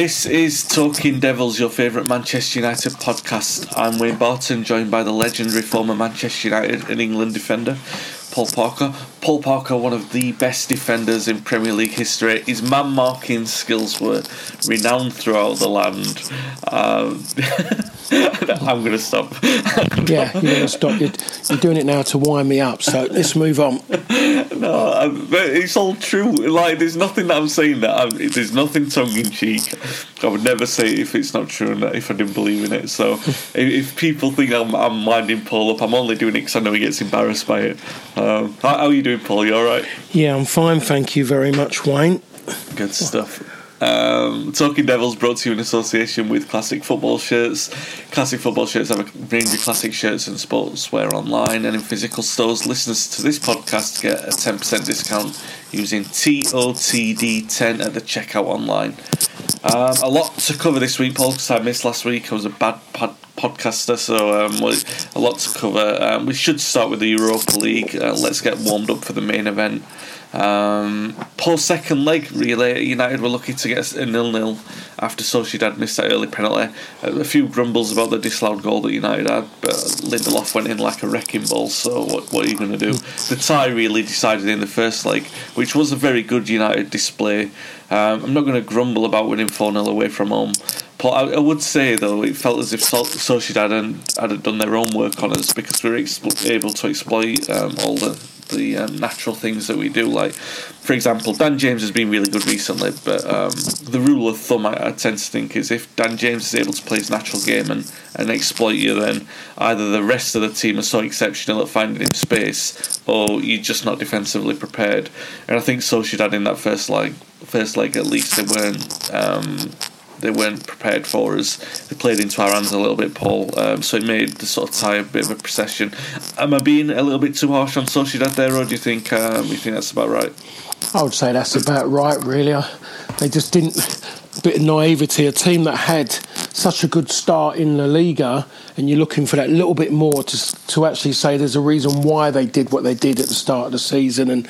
This is Talking Devils, your favourite Manchester United podcast. I'm Wayne Barton, joined by the legendary former Manchester United and England defender, Paul Parker. Paul Parker, one of the best defenders in Premier League history. His man marking skills were renowned throughout the land. Um, I'm going to stop. yeah, you're going to stop. You're, you're, doing it now to wind me up. So let's move on. No, I'm, it's all true. Like, there's nothing that I'm saying that I'm, there's nothing tongue in cheek. I would never say it if it's not true and if I didn't believe in it. So, if, if, people think I'm, I'm winding Paul up, I'm only doing it because I know he gets embarrassed by it. Um, how, how, are you doing, Paul? You all right? Yeah, I'm fine. Thank you very much, Wayne. Good stuff. Um, Talking Devils brought to you in association with Classic Football Shirts. Classic Football Shirts have a range of classic shirts and sportswear online and in physical stores. Listeners to this podcast get a 10% discount using TOTD10 at the checkout online. Um, a lot to cover this week, Paul, because I missed last week. I was a bad pod- podcaster, so um, a lot to cover. Um, we should start with the Europa League. Uh, let's get warmed up for the main event. Um, Paul's second leg, really. United were lucky to get a nil-nil after Sociedad missed that early penalty. A few grumbles about the disallowed goal that United had, but Lindelof went in like a wrecking ball. So what, what are you going to do? The tie really decided in the first leg, which was a very good United display. Um, I'm not going to grumble about winning 4 0 away from home. But I, I, would say, though, it felt as if Sociedad hadn't, hadn't done their own work on us because we were able to exploit um, all the the um, natural things that we do. Like, for example, Dan James has been really good recently, but um, the rule of thumb I, I, tend to think is if Dan James is able to play his natural game and, and exploit you, then either the rest of the team are so exceptional at finding him space, or you're just not defensively prepared. And I think Sociedad in that first leg, first leg at least, they weren't. Um, they weren't prepared for us. They played into our hands a little bit, Paul. Um, so it made the sort of tie a bit of a procession. Am I being a little bit too harsh on Sociedad there, or do you think um, you think that's about right? I would say that's about right, really. I, they just didn't. A bit of naivety. A team that had such a good start in La Liga, and you're looking for that little bit more to to actually say there's a reason why they did what they did at the start of the season, and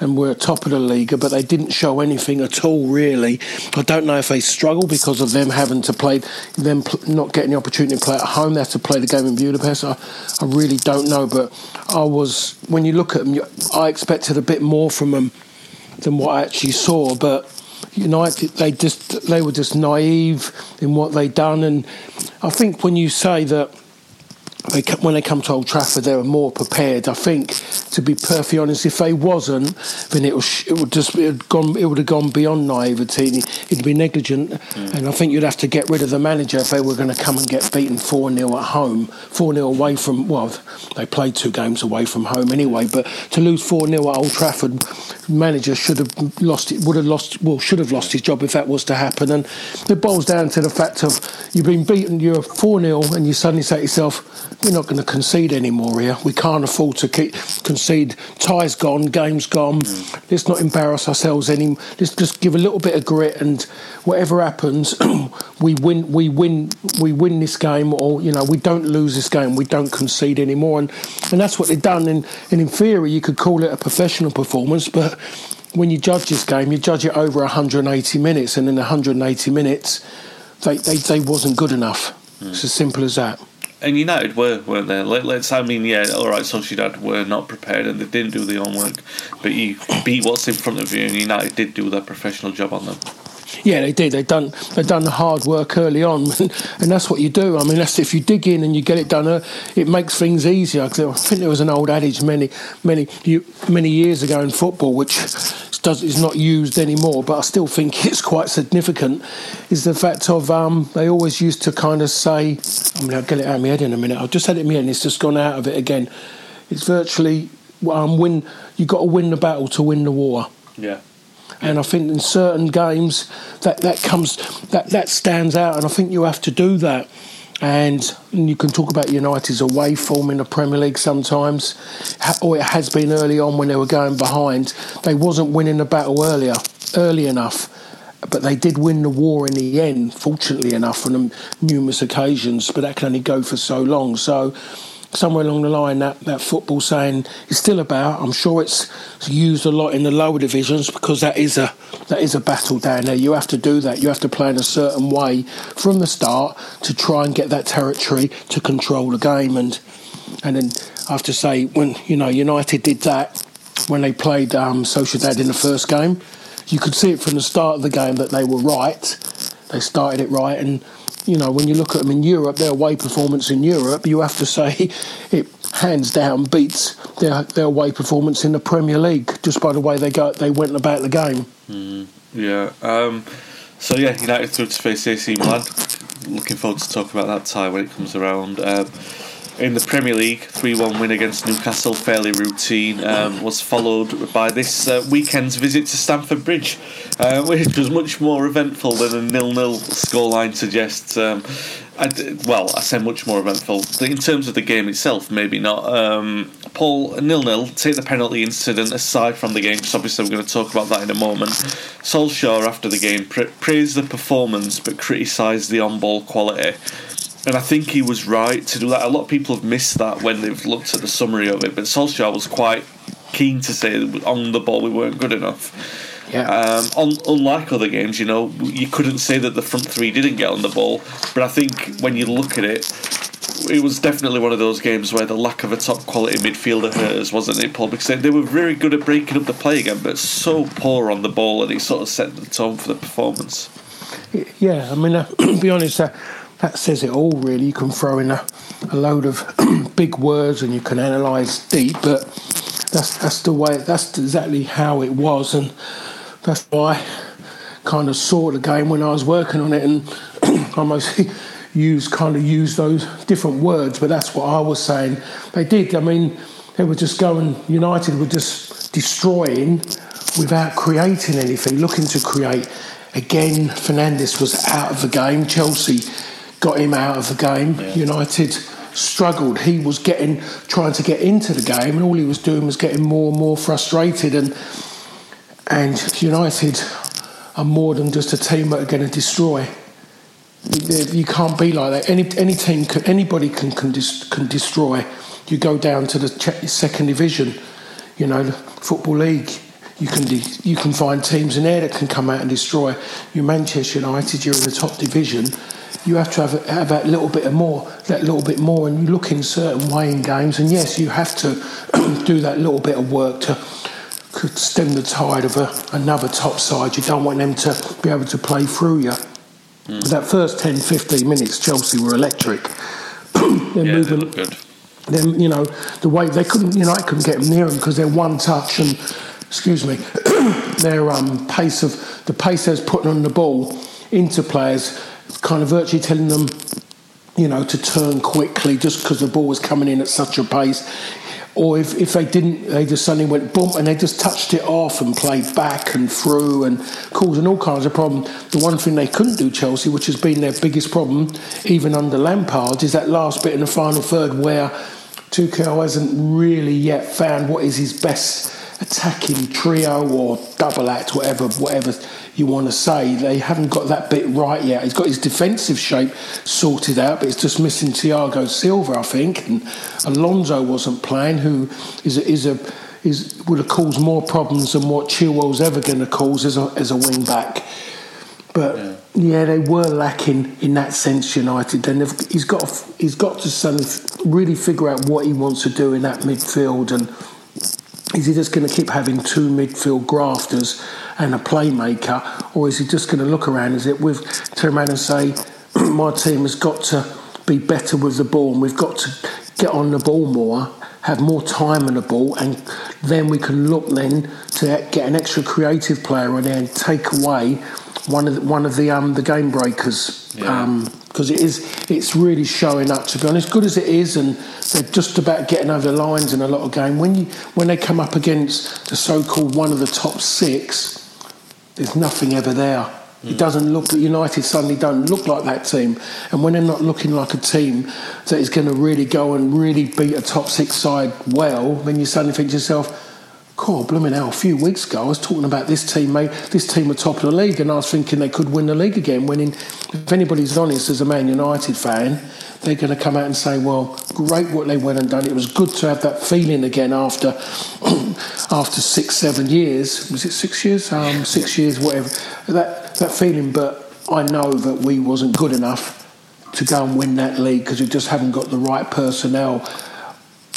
and were top of the league, but they didn't show anything at all, really. I don't know if they struggle because of them having to play, them not getting the opportunity to play at home. They have to play the game in Budapest. I, I really don't know, but I was, when you look at them, I expected a bit more from them than what I actually saw, but United, they just they were just naive in what they'd done, and I think when you say that they, when they come to Old Trafford, they were more prepared. I think, to be perfectly honest, if they wasn't, then it, was, it would just it would gone it would have gone beyond naivety. It'd be negligent, mm. and I think you'd have to get rid of the manager if they were going to come and get beaten four 0 at home, four 0 away from. Well, they played two games away from home anyway, but to lose four 0 at Old Trafford, manager should have lost it. Would have lost. Well, should have lost his job if that was to happen. And it boils down to the fact of you've been beaten. You're four 0 and you suddenly say to yourself we're not going to concede anymore here. We can't afford to keep, concede. Tie's gone, game's gone. Mm. Let's not embarrass ourselves any. Let's just give a little bit of grit, and whatever happens, we win. We win. We win this game, or you know, we don't lose this game. We don't concede anymore, and and that's what they've done. And, and in theory, you could call it a professional performance, but when you judge this game, you judge it over 180 minutes, and in 180 minutes, they they, they wasn't good enough. Mm. It's as simple as that and United were, weren't they? Let, us I mean, yeah, all right, Sociedad were not prepared and they didn't do the homework, but you beat what's in front of you, and United did do their professional job on them. Yeah, they did. They done they done the hard work early on, and that's what you do. I mean, that's if you dig in and you get it done, uh, it makes things easier. I think there was an old adage many many many years ago in football, which does is not used anymore, but I still think it's quite significant. Is the fact of um, they always used to kind of say, I mean, I'll get it out of my head in a minute. I've just had it in my head, and it's just gone out of it again. It's virtually um, win. You got to win the battle to win the war. Yeah. And I think in certain games that, that comes that, that stands out, and I think you have to do that. And you can talk about United's away form in the Premier League sometimes, or it has been early on when they were going behind. They wasn't winning the battle earlier, early enough, but they did win the war in the end. Fortunately enough, on numerous occasions, but that can only go for so long. So somewhere along the line that, that football saying is still about. I'm sure it's used a lot in the lower divisions because that is a that is a battle down there. You have to do that. You have to play in a certain way from the start to try and get that territory to control the game. And and then I have to say when you know United did that when they played um, Sociedad in the first game, you could see it from the start of the game that they were right. They started it right and you know, when you look at them in Europe, their away performance in Europe, you have to say it hands down beats their their away performance in the Premier League just by the way they go they went about the game. Mm, yeah. Um, so yeah, United through to face AC Milan. Looking forward to talking about that tie when it comes around. Um, in the Premier League, 3 1 win against Newcastle, fairly routine, um, was followed by this uh, weekend's visit to Stamford Bridge, uh, which was much more eventful than a nil nil scoreline suggests. Um, I, well, I say much more eventful. In terms of the game itself, maybe not. Um, Paul, nil nil, take the penalty incident aside from the game, because obviously we're going to talk about that in a moment. Solskjaer, after the game, pra- praised the performance but criticised the on ball quality. And I think he was right to do that. A lot of people have missed that when they've looked at the summary of it, but Solskjaer was quite keen to say that on the ball we weren't good enough. Yeah. Um, on, unlike other games, you know, you couldn't say that the front three didn't get on the ball, but I think when you look at it, it was definitely one of those games where the lack of a top quality midfielder hurt us, wasn't it, Paul? Because they were very good at breaking up the play again, but so poor on the ball, and it sort of set the tone for the performance. Yeah, I mean, uh, to be honest, uh, that says it all, really. You can throw in a, a load of big words and you can analyse deep, but that's that's the way. That's exactly how it was, and that's why I kind of saw the game when I was working on it, and almost use kind of use those different words. But that's what I was saying. They did. I mean, they were just going. United were just destroying without creating anything, looking to create. Again, Fernandes was out of the game. Chelsea got him out of the game. Yeah. United struggled. He was getting trying to get into the game, and all he was doing was getting more and more frustrated. And and United are more than just a team that are going to destroy. You can't be like that. Any any team, can, anybody can can, can destroy. You go down to the second division, you know, the football league. You can you can find teams in there that can come out and destroy. You Manchester United, you're in the top division you have to have, have that little bit of more, that little bit more, and you look in certain way in games. And yes, you have to do that little bit of work to stem the tide of a, another top side. You don't want them to be able to play through you. But that first 10, 15 minutes, Chelsea were electric. Their Yeah, they movement, look good. them, you know, the way they couldn't, you know, I couldn't get them near them because they're one touch and, excuse me, their um, pace of the pace they're putting on the ball into players, kind of virtually telling them, you know, to turn quickly just because the ball was coming in at such a pace. Or if, if they didn't, they just suddenly went boom and they just touched it off and played back and through and causing all kinds of problems. The one thing they couldn't do, Chelsea, which has been their biggest problem, even under Lampard, is that last bit in the final third where Tuchel hasn't really yet found what is his best attacking trio or double act, whatever, whatever you want to say. They haven't got that bit right yet. He's got his defensive shape sorted out, but it's just missing Thiago Silva, I think, and Alonso wasn't playing, who is a, is a is would have caused more problems than what Chilwell's ever going to cause as a as a wing back. But yeah. they were lacking in that sense. United, and he's got he's got to sort of really figure out what he wants to do in that midfield and is he just going to keep having two midfield grafters and a playmaker, or is he just going to look around? Is it with turn around and say, my team has got to be better with the ball, and we've got to get on the ball more, have more time on the ball, and then we can look then to get an extra creative player on there and take away one of the, one of the um the game breakers. Um, because it is it's really showing up to be honest good as it is and they're just about getting over the lines in a lot of game when you when they come up against the so-called one of the top six there's nothing ever there. It doesn't look that United suddenly don't look like that team. And when they're not looking like a team that is going to really go and really beat a top six side well then you suddenly think to yourself Cool, blooming hell. A few weeks ago, I was talking about this team, mate. This team were top of the league, and I was thinking they could win the league again. Winning, if anybody's honest as a Man United fan, they're going to come out and say, "Well, great what they went and done. It was good to have that feeling again after after six, seven years. Was it six years? Um, six years, whatever. That that feeling." But I know that we wasn't good enough to go and win that league because we just haven't got the right personnel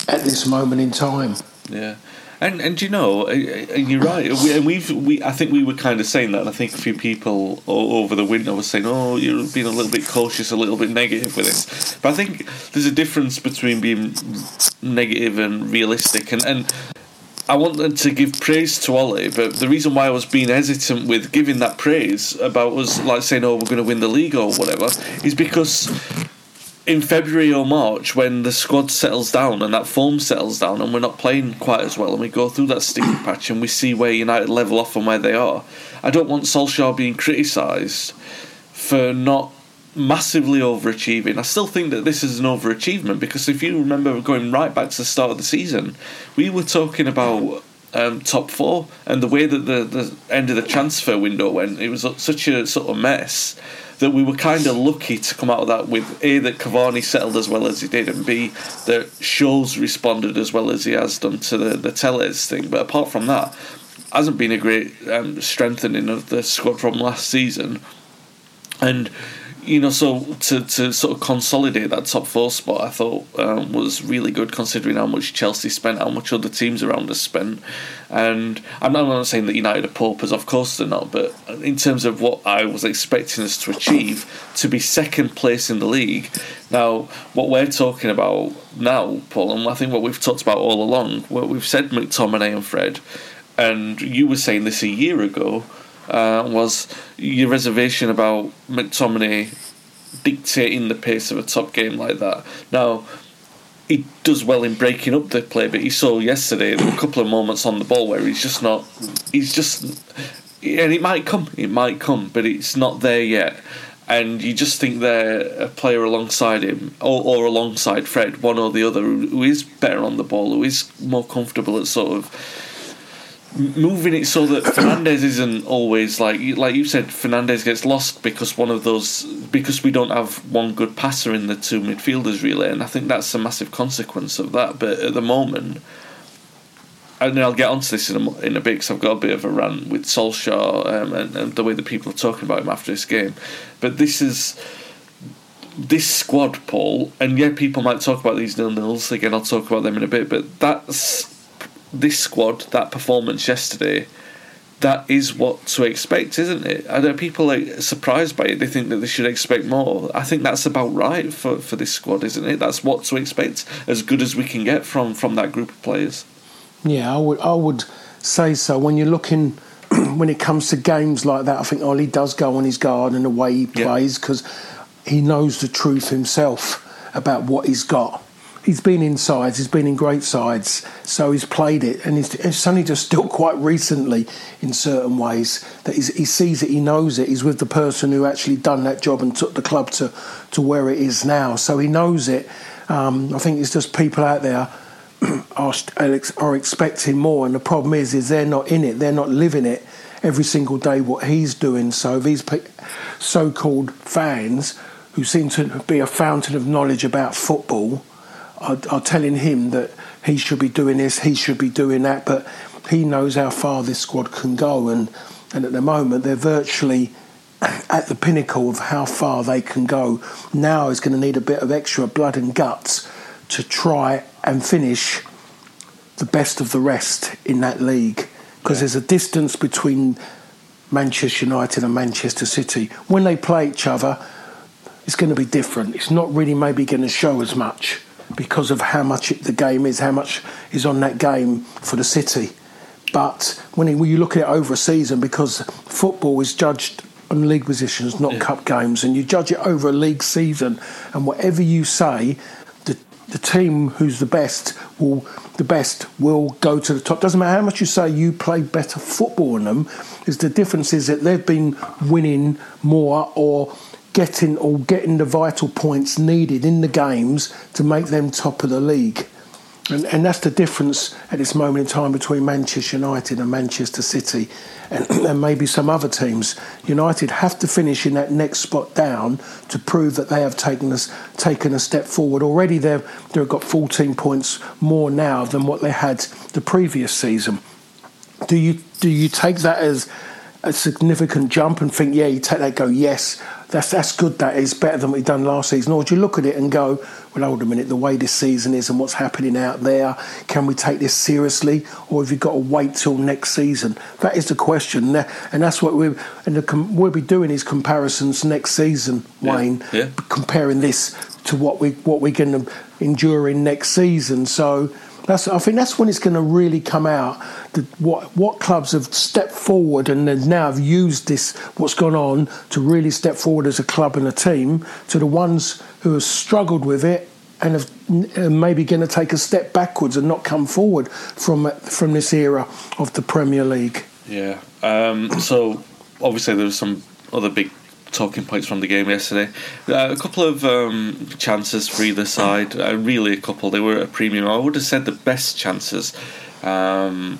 at this moment in time. Yeah. And and you know, uh, uh, you're right. And we've we I think we were kind of saying that. And I think a few people over the window were saying, "Oh, you're being a little bit cautious, a little bit negative with this." But I think there's a difference between being negative and realistic. And and I wanted to give praise to Ole, but the reason why I was being hesitant with giving that praise about us like saying, "Oh, we're going to win the league" or whatever, is because in February or March, when the squad settles down and that form settles down, and we're not playing quite as well, and we go through that sticky patch, and we see where United level off and where they are, I don't want Solskjaer being criticised for not massively overachieving. I still think that this is an overachievement because if you remember going right back to the start of the season, we were talking about. Um, top four and the way that the, the end of the transfer window went, it was such a sort of mess that we were kind of lucky to come out of that with a that Cavani settled as well as he did, and b that Scholes responded as well as he has done to the the Telles thing. But apart from that, hasn't been a great um, strengthening of the squad from last season, and. You know, so to, to sort of consolidate that top four spot, I thought um, was really good considering how much Chelsea spent, how much other teams around us spent, and I'm not, I'm not saying that United are paupers, of course they're not, but in terms of what I was expecting us to achieve, to be second place in the league. Now, what we're talking about now, Paul, and I think what we've talked about all along, what we've said McTominay and Fred, and you were saying this a year ago, uh, was your reservation about McTominay dictating the pace of a top game like that. Now, he does well in breaking up the play, but you saw yesterday a couple of moments on the ball where he's just not. He's just, and it might come, it might come, but it's not there yet. And you just think they're a player alongside him, or, or alongside Fred, one or the other, who is better on the ball, who is more comfortable at sort of moving it so that Fernandes isn't always like like you said. Fernandes gets lost because one of those because we don't have one good passer in the two midfielders really, and I think that's a massive consequence of that. But at the moment, and I'll get onto this in a, in a bit because I've got a bit of a rant with Solskjaer um, and, and the way that people are talking about him after this game. But this is this squad, Paul, and yeah, people might talk about these nil nils again. I'll talk about them in a bit, but that's this squad, that performance yesterday, that is what to expect, isn't it? I know people are surprised by it. They think that they should expect more. I think that's about right for, for this squad, isn't it? That's what to expect, as good as we can get from, from that group of players. Yeah, I would I would say so. When you're looking, when it comes to games like that, I think Ole does go on his guard and the way he plays because he knows the truth himself about what he's got. He's been in sides, he's been in great sides, so he's played it, and it's, only just still quite recently, in certain ways, that he sees it, he knows it. He's with the person who actually done that job and took the club to, to where it is now, so he knows it. Um, I think it's just people out there are, are expecting more, and the problem is, is they're not in it, they're not living it every single day what he's doing. So these so-called fans who seem to be a fountain of knowledge about football are, are telling him that he should be doing this, he should be doing that, but he knows how far this squad can go, and and at the moment they're virtually at the pinnacle of how far they can go. Now is going to need a bit of extra blood and guts to try and finish the best of the rest in that league because there's a distance between Manchester United and Manchester City. When they play each other, it's going to be different. It's not really maybe going to show as much because of how much it, the game is, how much is on that game for the City. But when, it, when you look at it over a season, because football is judged on league positions, not cup games, and you judge it over a league season, and whatever you say, the the team who's the best will the best will go to the top. Doesn't matter how much you say you play better football than them. Is the difference is that they've been winning more or getting or getting the vital points needed in the games to make them top of the league. And, and that's the difference at this moment in time between Manchester United and Manchester City and, and maybe some other teams. United have to finish in that next spot down to prove that they have taken us taken a step forward. Already they've they've got 14 points more now than what they had the previous season. Do you do you take that as a significant jump and think, yeah, you take that, go, yes, that's that's good. That is better than we've done last season. Or do you look at it and go, well, hold a minute, the way this season is and what's happening out there, can we take this seriously, or have you got to wait till next season? That is the question, and that's what we and the, we'll be doing is comparisons next season, Yeah, Wayne, yeah. comparing this to what we what we're going to endure in next season. So. That's, I think that's when it's going to really come out. The, what what clubs have stepped forward and now have used this what's gone on to really step forward as a club and a team to the ones who have struggled with it and have maybe going to take a step backwards and not come forward from from this era of the Premier League. Yeah. Um, so obviously there some other big talking points from the game yesterday. Uh, a couple of um, chances for either side. Uh, really, a couple. They were at a premium. I would have said the best chances um,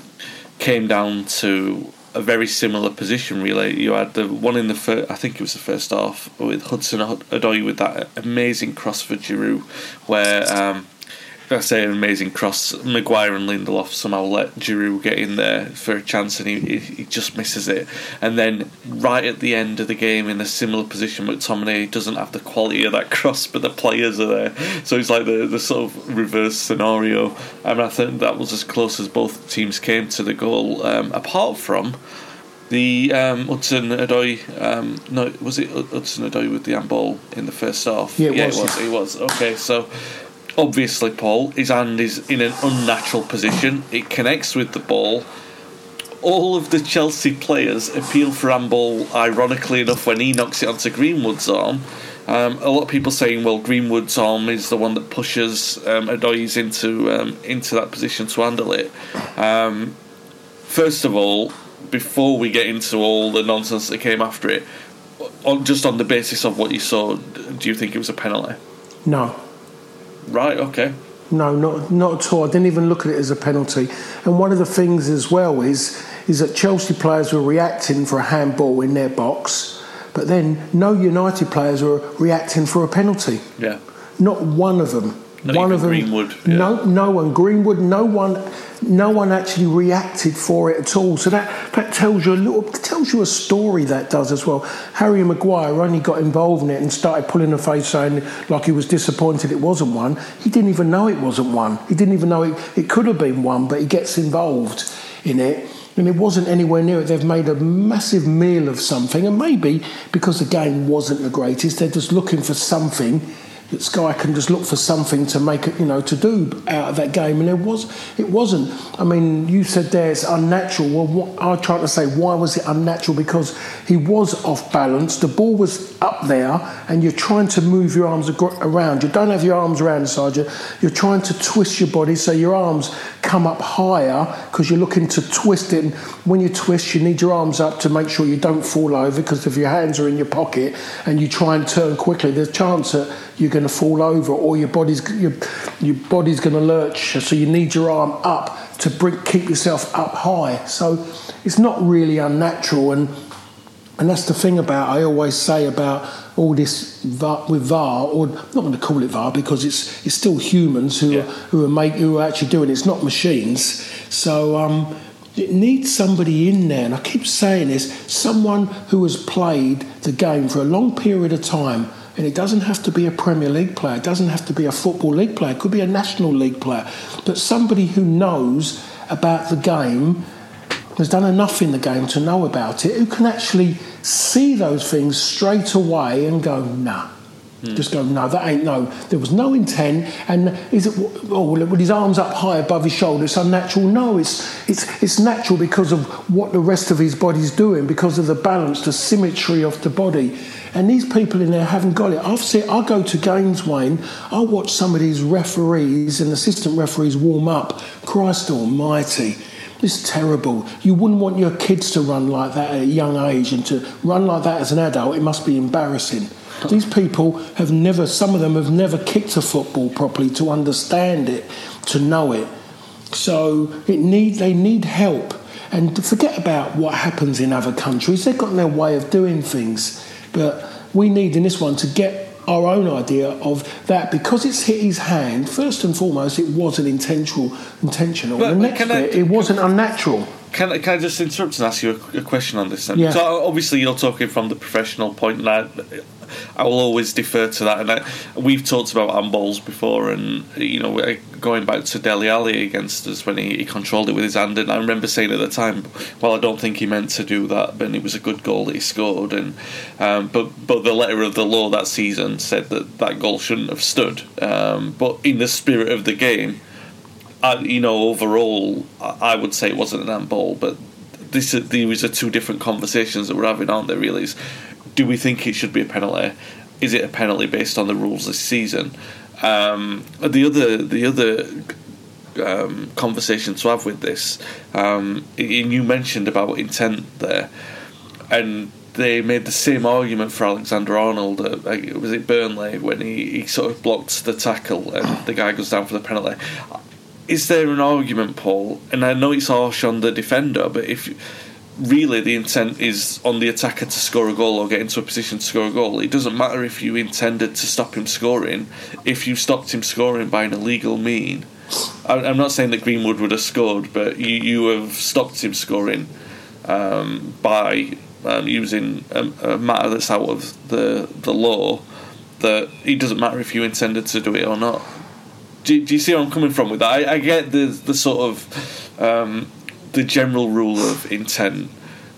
came down to a very similar position. Really, you had the one in the first. I think it was the first half with Hudson Odoi with that amazing cross for Giroud, where. Um, I say an amazing cross. Maguire and Lindelof somehow let Giroud get in there for a chance, and he, he, just misses it. And then right at the end of the game, in a similar position, McTominay doesn't have the quality of that cross, but the players are there. So it's like the, the sort of reverse scenario. And I think that was as close as both teams came to the goal. Um, apart from the um, Hudson Odoi, um, no, was it Hudson Odoi with the handball in the first half? Yeah, it yeah was, it was. It was. Okay, so obviously, Paul, his hand is in an unnatural position. It connects with the ball. All of the Chelsea players appeal for handball, ironically enough, when he knocks it onto Greenwood's arm. Um, a lot of people saying, well, Greenwood's arm is the one that pushes um, Odoi's into um, into that position to handle it. Um, first of all, before we get into all the nonsense that came after it, on, just on the basis of what you saw, do you think it was a penalty? No, Right. Okay. No, not not at all. I didn't even look at it as a penalty. And one of the things as well is is that Chelsea players were reacting for a handball in their box, but then no United players were reacting for a penalty. Yeah. Not one of them. Not one of them. Greenwood, yeah. No, no one. Greenwood. No one. No one actually reacted for it at all. So that that tells you a little. Tells you a story. That does as well. Harry Maguire only got involved in it and started pulling a face, saying like he was disappointed it wasn't one. He didn't even know it wasn't one. He didn't even know it. It could have been one, but he gets involved in it. and it wasn't anywhere near it. They've made a massive meal of something, and maybe because the game wasn't the greatest, they're just looking for something that Sky can just look for something to make it, you know, to do out of that game, and it was, it wasn't. I mean, you said there it's unnatural. Well, what, I tried to say, why was it unnatural? Because he was off balance. The ball was up there, and you're trying to move your arms around. You don't have your arms around the. You're, you're trying to twist your body so your arms come up higher because you're looking to twist it. And when you twist, you need your arms up to make sure you don't fall over because if your hands are in your pocket and you try and turn quickly, there's a chance that you're going to fall over or your body's your, your body's going to lurch so you need your arm up to bring, keep yourself up high so it's not really unnatural and and that's the thing about I always say about all this VAR, with VAR, or I'm not going to call it VAR because it's it's still humans who yeah. are, who are make who are actually doing it. It's not machines. So um, it needs somebody in there, and I keep saying this: someone who has played the game for a long period of time and it doesn't have to be a Premier League player, it doesn't have to be a Football League player, it could be a National League player, but somebody who knows about the game, has done enough in the game to know about it, who can actually see those things straight away and go, nah. Mm. Just go, no, that ain't no. There was no intent, and is it? Oh, with his arms up high above his shoulder, it's unnatural. No, it's it's it's natural because of what the rest of his body's doing, because of the balance, the symmetry of the body. And these people in there haven't got it. I've seen, I go to games, Wayne, I watch some of these referees and assistant referees warm up. Christ almighty. It's terrible. You wouldn't want your kids to run like that at a young age, and to run like that as an adult, it must be embarrassing. These people have never, some of them have never kicked a football properly to understand it, to know it. So it need, they need help. And forget about what happens in other countries. They've got their way of doing things. But we need in this one to get our own idea of that because it's hit his hand. First and foremost, it wasn't intentional. Intentional. But, the next bit, it wasn't unnatural. Can I, can I just interrupt and ask you a, a question on this? Then? Yeah. So obviously you're talking from the professional point, and I, will always defer to that. And I, we've talked about handballs before, and you know, going back to Dele Alli against us when he, he, controlled it with his hand, and I remember saying at the time, well, I don't think he meant to do that, but it was a good goal that he scored. And um, but but the letter of the law that season said that that goal shouldn't have stood. Um, but in the spirit of the game, I, you know, overall, I would say it wasn't an handball, but this these are two different conversations that we're having, aren't there? Really, do we think it should be a penalty? Is it a penalty based on the rules this season? Um, the other the other um, conversation to have with this, um, you mentioned about intent there, and they made the same argument for Alexander Arnold. Was it Burnley when he, he sort of blocked the tackle and the guy goes down for the penalty? Is there an argument, Paul? And I know it's harsh on the defender, but if really the intent is on the attacker to score a goal or get into a position to score a goal. It doesn't matter if you intended to stop him scoring. If you stopped him scoring by an illegal mean, I'm not saying that Greenwood would have scored, but you, you have stopped him scoring um, by um, using a, a, matter that's out of the the law. That it doesn't matter if you intended to do it or not. Do, do you see where I'm coming from with that? I, I get the the sort of um, the general rule of intent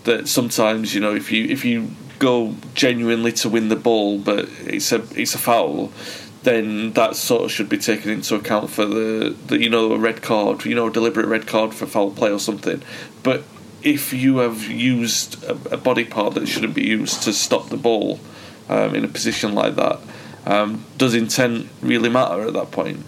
that sometimes you know if you if you go genuinely to win the ball but it's a it's a foul then that sort of should be taken into account for the, the you know a red card you know a deliberate red card for foul play or something. But if you have used a, a body part that shouldn't be used to stop the ball um, in a position like that um, does intent really matter at that point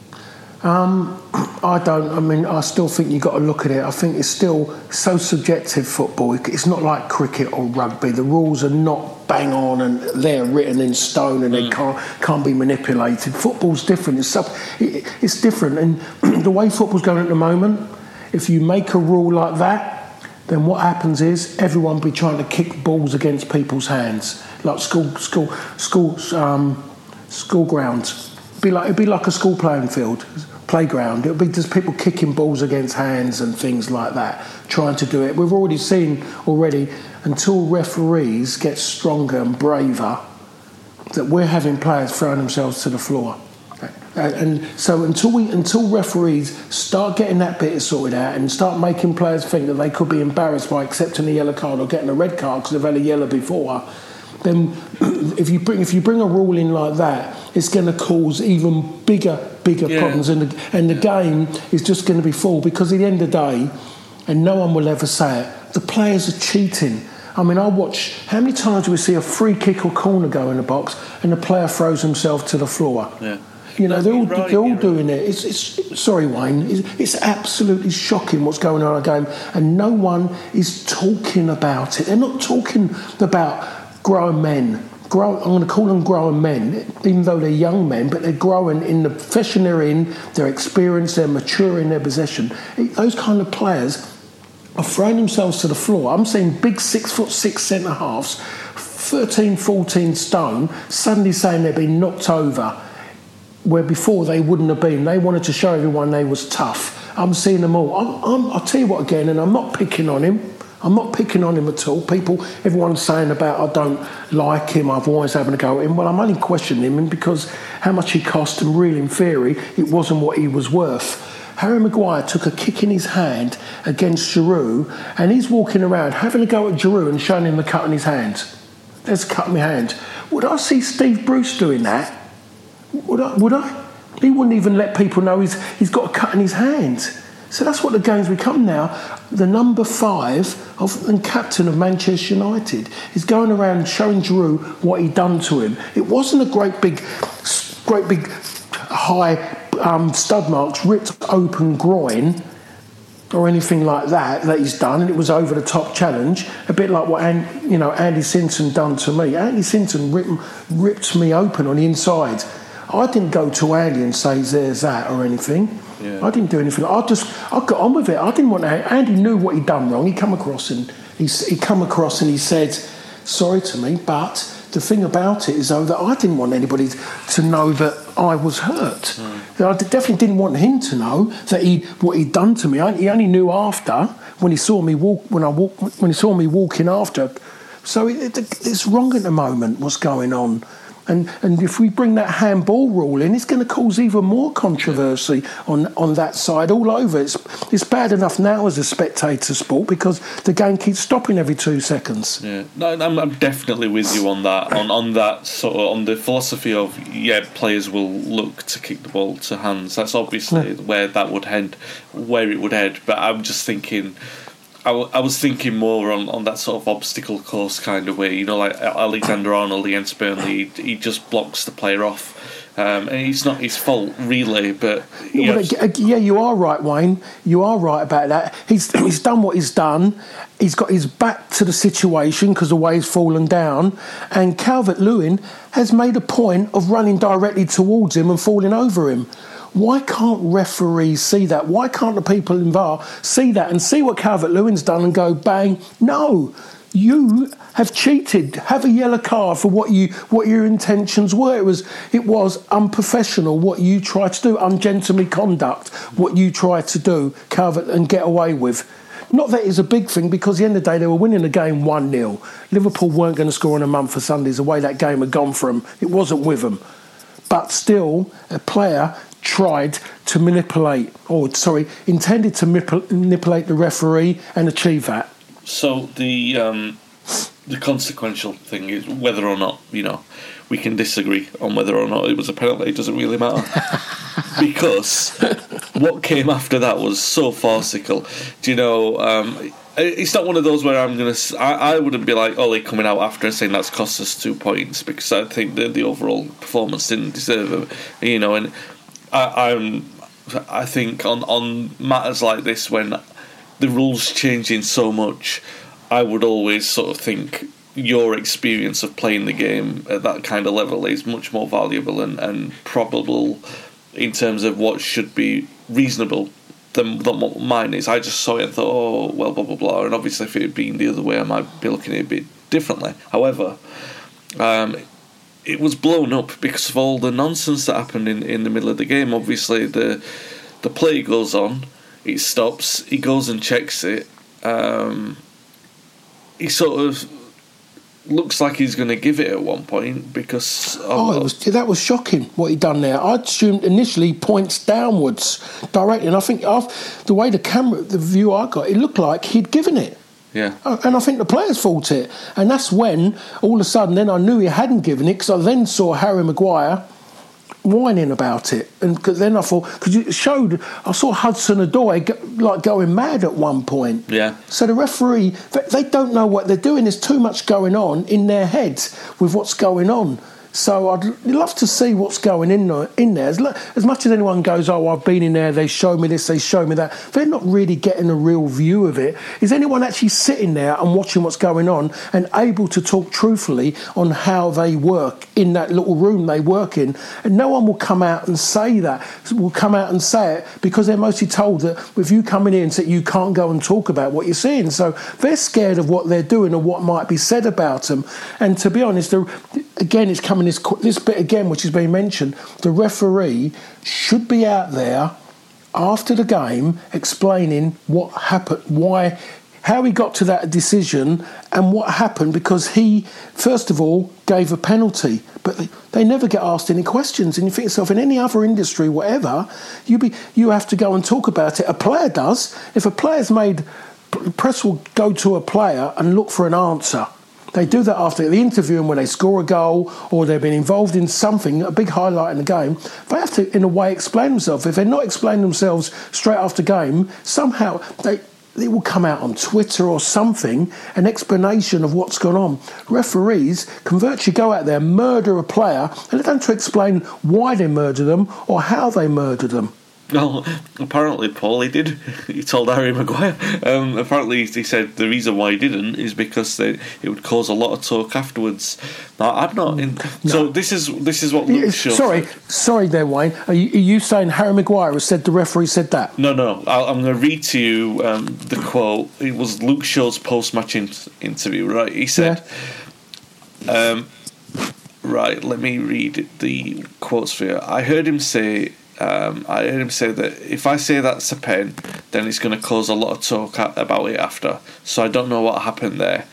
um, I don't. I mean, I still think you've got to look at it. I think it's still so subjective football. It's not like cricket or rugby. The rules are not bang on and they're written in stone and mm. they can't can't be manipulated. Football's different. It's sub, it, it's different. And the way football's going at the moment, if you make a rule like that, then what happens is everyone will be trying to kick balls against people's hands, like school school school um, school grounds. It'd be like it'd be like a school playing field playground. It'll be just people kicking balls against hands and things like that, trying to do it. We've already seen already until referees get stronger and braver that we're having players throwing themselves to the floor. And, so until we until referees start getting that bit sorted out and start making players think that they could be embarrassed by accepting a yellow card or getting a red card because they've had a yellow before, then if you bring if you bring a rule in like that, it's going to cause even bigger bigger Yeah. problems, and the, and the game is just going to be full because at the end of the day, and no one will ever say it, the players are cheating. I mean, I watch how many times do we see a free kick or corner go in the box and the player throws himself to the floor? Yeah. You know, they're all, right, they're all you're doing it. It's, it's, sorry, Wayne. It's, it's absolutely shocking what's going on in our game, and no one is talking about it. They're not talking about grown men. Grow, I'm going to call them grown men, even though they're young men, but they're growing in the profession they're in, their experience, they're mature in their possession. Those kind of players are throwing themselves to the floor. I'm seeing big six foot six centre halves, 13, 14 stone, suddenly saying they've been knocked over where before they wouldn't have been. They wanted to show everyone they was tough. I'm seeing them all. I'm, I'm, I'll tell you what again, and I'm not picking on him. I'm not picking on him at all. People, everyone's saying about I don't like him. I've always having a go at him. Well, I'm only questioning him because how much he cost, and really, in theory, it wasn't what he was worth. Harry Maguire took a kick in his hand against Giroud, and he's walking around having a go at Giroud and showing him the cut in his hand. There's a cut in my hand. Would I see Steve Bruce doing that? Would I? Would I? He wouldn't even let people know he's, he's got a cut in his hand. So that's what the game's become now. The number five of, and captain of Manchester United is going around showing Giroud what he'd done to him. It wasn't a great big, great big, high um, stud marks, ripped open groin or anything like that that he's done, and it was over the top challenge, a bit like what you know Andy Sinton done to me. Andy Sinton ripped, ripped me open on the inside. I didn't go to Andy and say there's that or anything. I didn't do anything. I just I got on with it. I didn't want to. Andy knew what he'd done wrong. He come across and he he come across and he said sorry to me, but. The thing about it is, though, that I didn't want anybody to know that I was hurt. Hmm. I definitely didn't want him to know that he what he'd done to me. I, he only knew after when he saw me walk when I walk when he saw me walking after. So it, it, it's wrong at the moment. What's going on? And and if we bring that handball rule in, it's going to cause even more controversy on on that side all over. It's it's bad enough now as a spectator sport because the game keeps stopping every two seconds. Yeah, no, I'm, I'm definitely with you on that. On on that sort of on the philosophy of yeah, players will look to kick the ball to hands. That's obviously where that would head, where it would head. But I'm just thinking. I, w- I was thinking more on, on that sort of obstacle course kind of way, you know, like Alexander Arnold against Burnley. He, he just blocks the player off, um, and it's not his fault really. But you Well, ag- yeah, you are right, Wayne. You are right about that. He's he's done what he's done. He's got his back to the situation because the way he's fallen down, and Calvert Lewin has made a point of running directly towards him and falling over him. Why can't referees see that? Why can't the people in VAR see that and see what Calvert Lewin's done and go bang? No, you have cheated. Have a yellow card for what you what your intentions were. It was it was unprofessional what you tried to do, ungentlemanly conduct what you tried to do, Calvert, and get away with. Not that it's a big thing because at the end of the day they were winning the game 1 0. Liverpool weren't going to score in a month for Sundays the way that game had gone for them. It wasn't with them. But still, a player tried to manipulate, or sorry, intended to manipulate the referee and achieve that. So the um, the consequential thing is whether or not you know we can disagree on whether or not it was a penalty. It doesn't really matter because what came after that was so farcical. Do you know? Um, it's not one of those where I'm gonna. I wouldn't be like Ole coming out after and saying that's cost us two points because I think the the overall performance didn't deserve it. You know, and I, I'm. I think on on matters like this when the rules changing so much, I would always sort of think your experience of playing the game at that kind of level is much more valuable and, and probable in terms of what should be reasonable than, than what mine is. I just saw it and thought, oh, well, blah, blah, blah. And obviously, if it had been the other way, I might be looking at it a bit differently. However, um, it was blown up because of all the nonsense that happened in, in the middle of the game. Obviously, the the play goes on, it stops, he goes and checks it. Um, he sort of looks like he's going to give it at one point because. Oh, was, that was shocking what he'd done there. I assumed initially points downwards directly, and I think the way the camera, the view I got, it looked like he'd given it. Yeah. Uh, And I think the players thought it. And that's when, all of a sudden, then I knew he hadn't given it because I then saw Harry Maguire whining about it. And 'cause then I thought, because it showed, I saw Hudson go, like going mad at one point. Yeah. So the referee, they, they don't know what they're doing. There's too much going on in their heads with what's going on. So I'd love to see what's going in. In there. As, as much as anyone goes, oh, I've been in there, they show me this, they show me that, they're not really getting a real view of it. Is anyone actually sitting there and watching what's going on and able to talk truthfully on how they work in that little room they work in? And no one will come out and say that, will come out and say it because they're mostly told that with you coming in, that you can't go and talk about what you're seeing. So they're scared of what they're doing and what might be said about them. And to be honest, the, again, it's coming this this bit again, which has been mentioned. The referee should be out there after the game explaining what happened, why, how he got to that decision, and what happened because he, first of all, gave a penalty. But they, never get asked any questions. And you think yourself, in any other industry, whatever, you be you have to go and talk about it. A player does. If a player's made, press will go to a player and look for an answer. They do that after the interview and when they score a goal or they've been involved in something, a big highlight in the game. They have to, in a way, explain themselves. If they're not explaining themselves straight after game, somehow they. It will come out on Twitter or something, an explanation of what's gone on. Referees can virtually go out there, murder a player, and they don't to explain why they murder them or how they murder them. Well, apparently, Paul, he did. He told Harry Maguire. Um, apparently, he said the reason why he didn't is because they, it would cause a lot of talk afterwards. Now, I'm not in. So this is this is what Luke Shaw Sorry, said. sorry there, Wayne. Are you, are you saying Harry Maguire said the referee said that? No, no. I'll, I'm going to read to you um, the quote. It was Luke Shaw's post-match in- interview. Right, he said. Um, right, let me read the quotes for you. I heard him say. Um, I heard him say that if I say that's a pen, then it's going to cause a lot of talk about it after. So I don't know what happened there.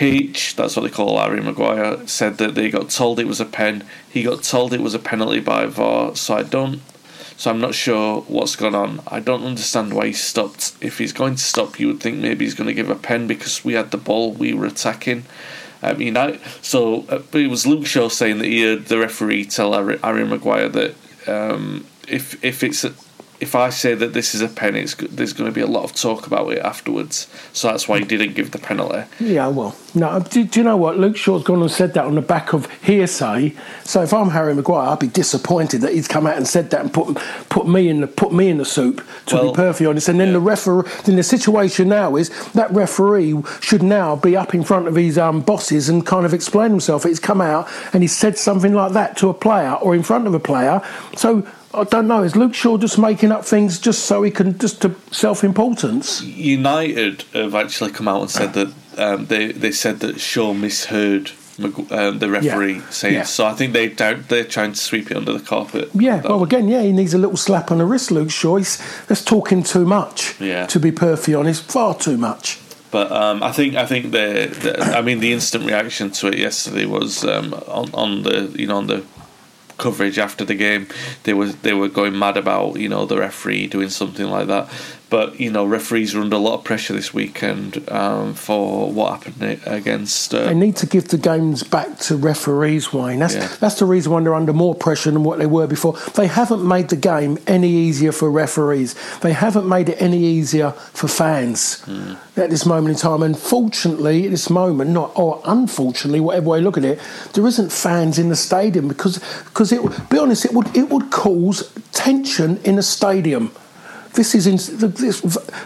H, that's what they call Harry Maguire, said that they got told it was a pen. He got told it was a penalty by VAR. So I don't. So I'm not sure what's gone on. I don't understand why he stopped. If he's going to stop, you would think maybe he's going to give a pen because we had the ball, we were attacking. I mean, I so uh, it was Luke Shaw saying that he heard the referee tell Harry, Harry Maguire that um, if if it's a, if I say that this is a pen, it's, there's going to be a lot of talk about it afterwards. So that's why he didn't give the penalty. Yeah, well, no. Do, do you know what? Luke Shaw's gone and said that on the back of hearsay. So if I'm Harry Maguire, I'd be disappointed that he's come out and said that and put put me in the put me in the soup. To Well, be perfectly honest, and then yeah. the referee. Then the situation now is that referee should now be up in front of his um, bosses and kind of explain himself. He's come out and he said something like that to a player or in front of a player. So. I don't know. Is Luke Shaw just making up things just so he can just to self-importance? United have actually come out and said that um, they they said that Shaw misheard um, the referee saying. yeah. So I think they doubt they're trying to sweep it under the carpet. Yeah, That- well, again, yeah, he needs a little slap on the wrist, Luke Shaw. He's, that's talking too much. Yeah. To be perfectly honest, far too much. But um, I think I think the, the I mean the instant reaction to it yesterday was um, on on the you know on the coverage after the game they were they were going mad about you know the referee doing something like that. But you know referees are under a lot of pressure this weekend um, for what happened against. Uh, They need to give the games back to referees, Wayne. That's Yeah. that's the reason why they're under more pressure than what they were before. They haven't made the game any easier for referees. They haven't made it any easier for fans at this moment in time. And fortunately, at this moment, not or unfortunately, whatever way you look at it, there isn't fans in the stadium because because it be honest, it would it would cause tension in a stadium. This is in, this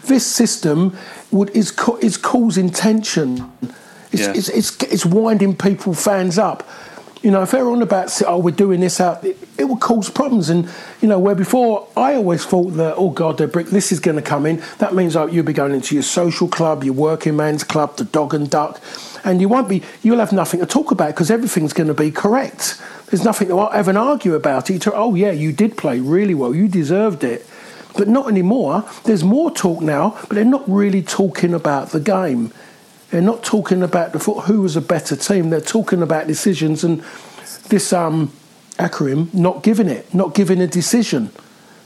this system would is is causing tension. It's, Yeah. it's, it's, it's winding people, fans up. You know, if they're on about, oh, we're doing this out, it, it will cause problems. And, you know, where before I always thought that, oh, God, the brick, this is going to come in. That means like, you'll be going into your social club, your working man's club, the dog and duck. And you won't be, you'll have nothing to talk about because everything's going to be correct. There's nothing to ever argue about it. Oh, yeah, you did play really well. You deserved it. But not anymore. There's more talk now, but they're not really talking about the game. They're not talking about the foot, who was a better team. They're talking about decisions and this um, Akram not giving it, not giving a decision.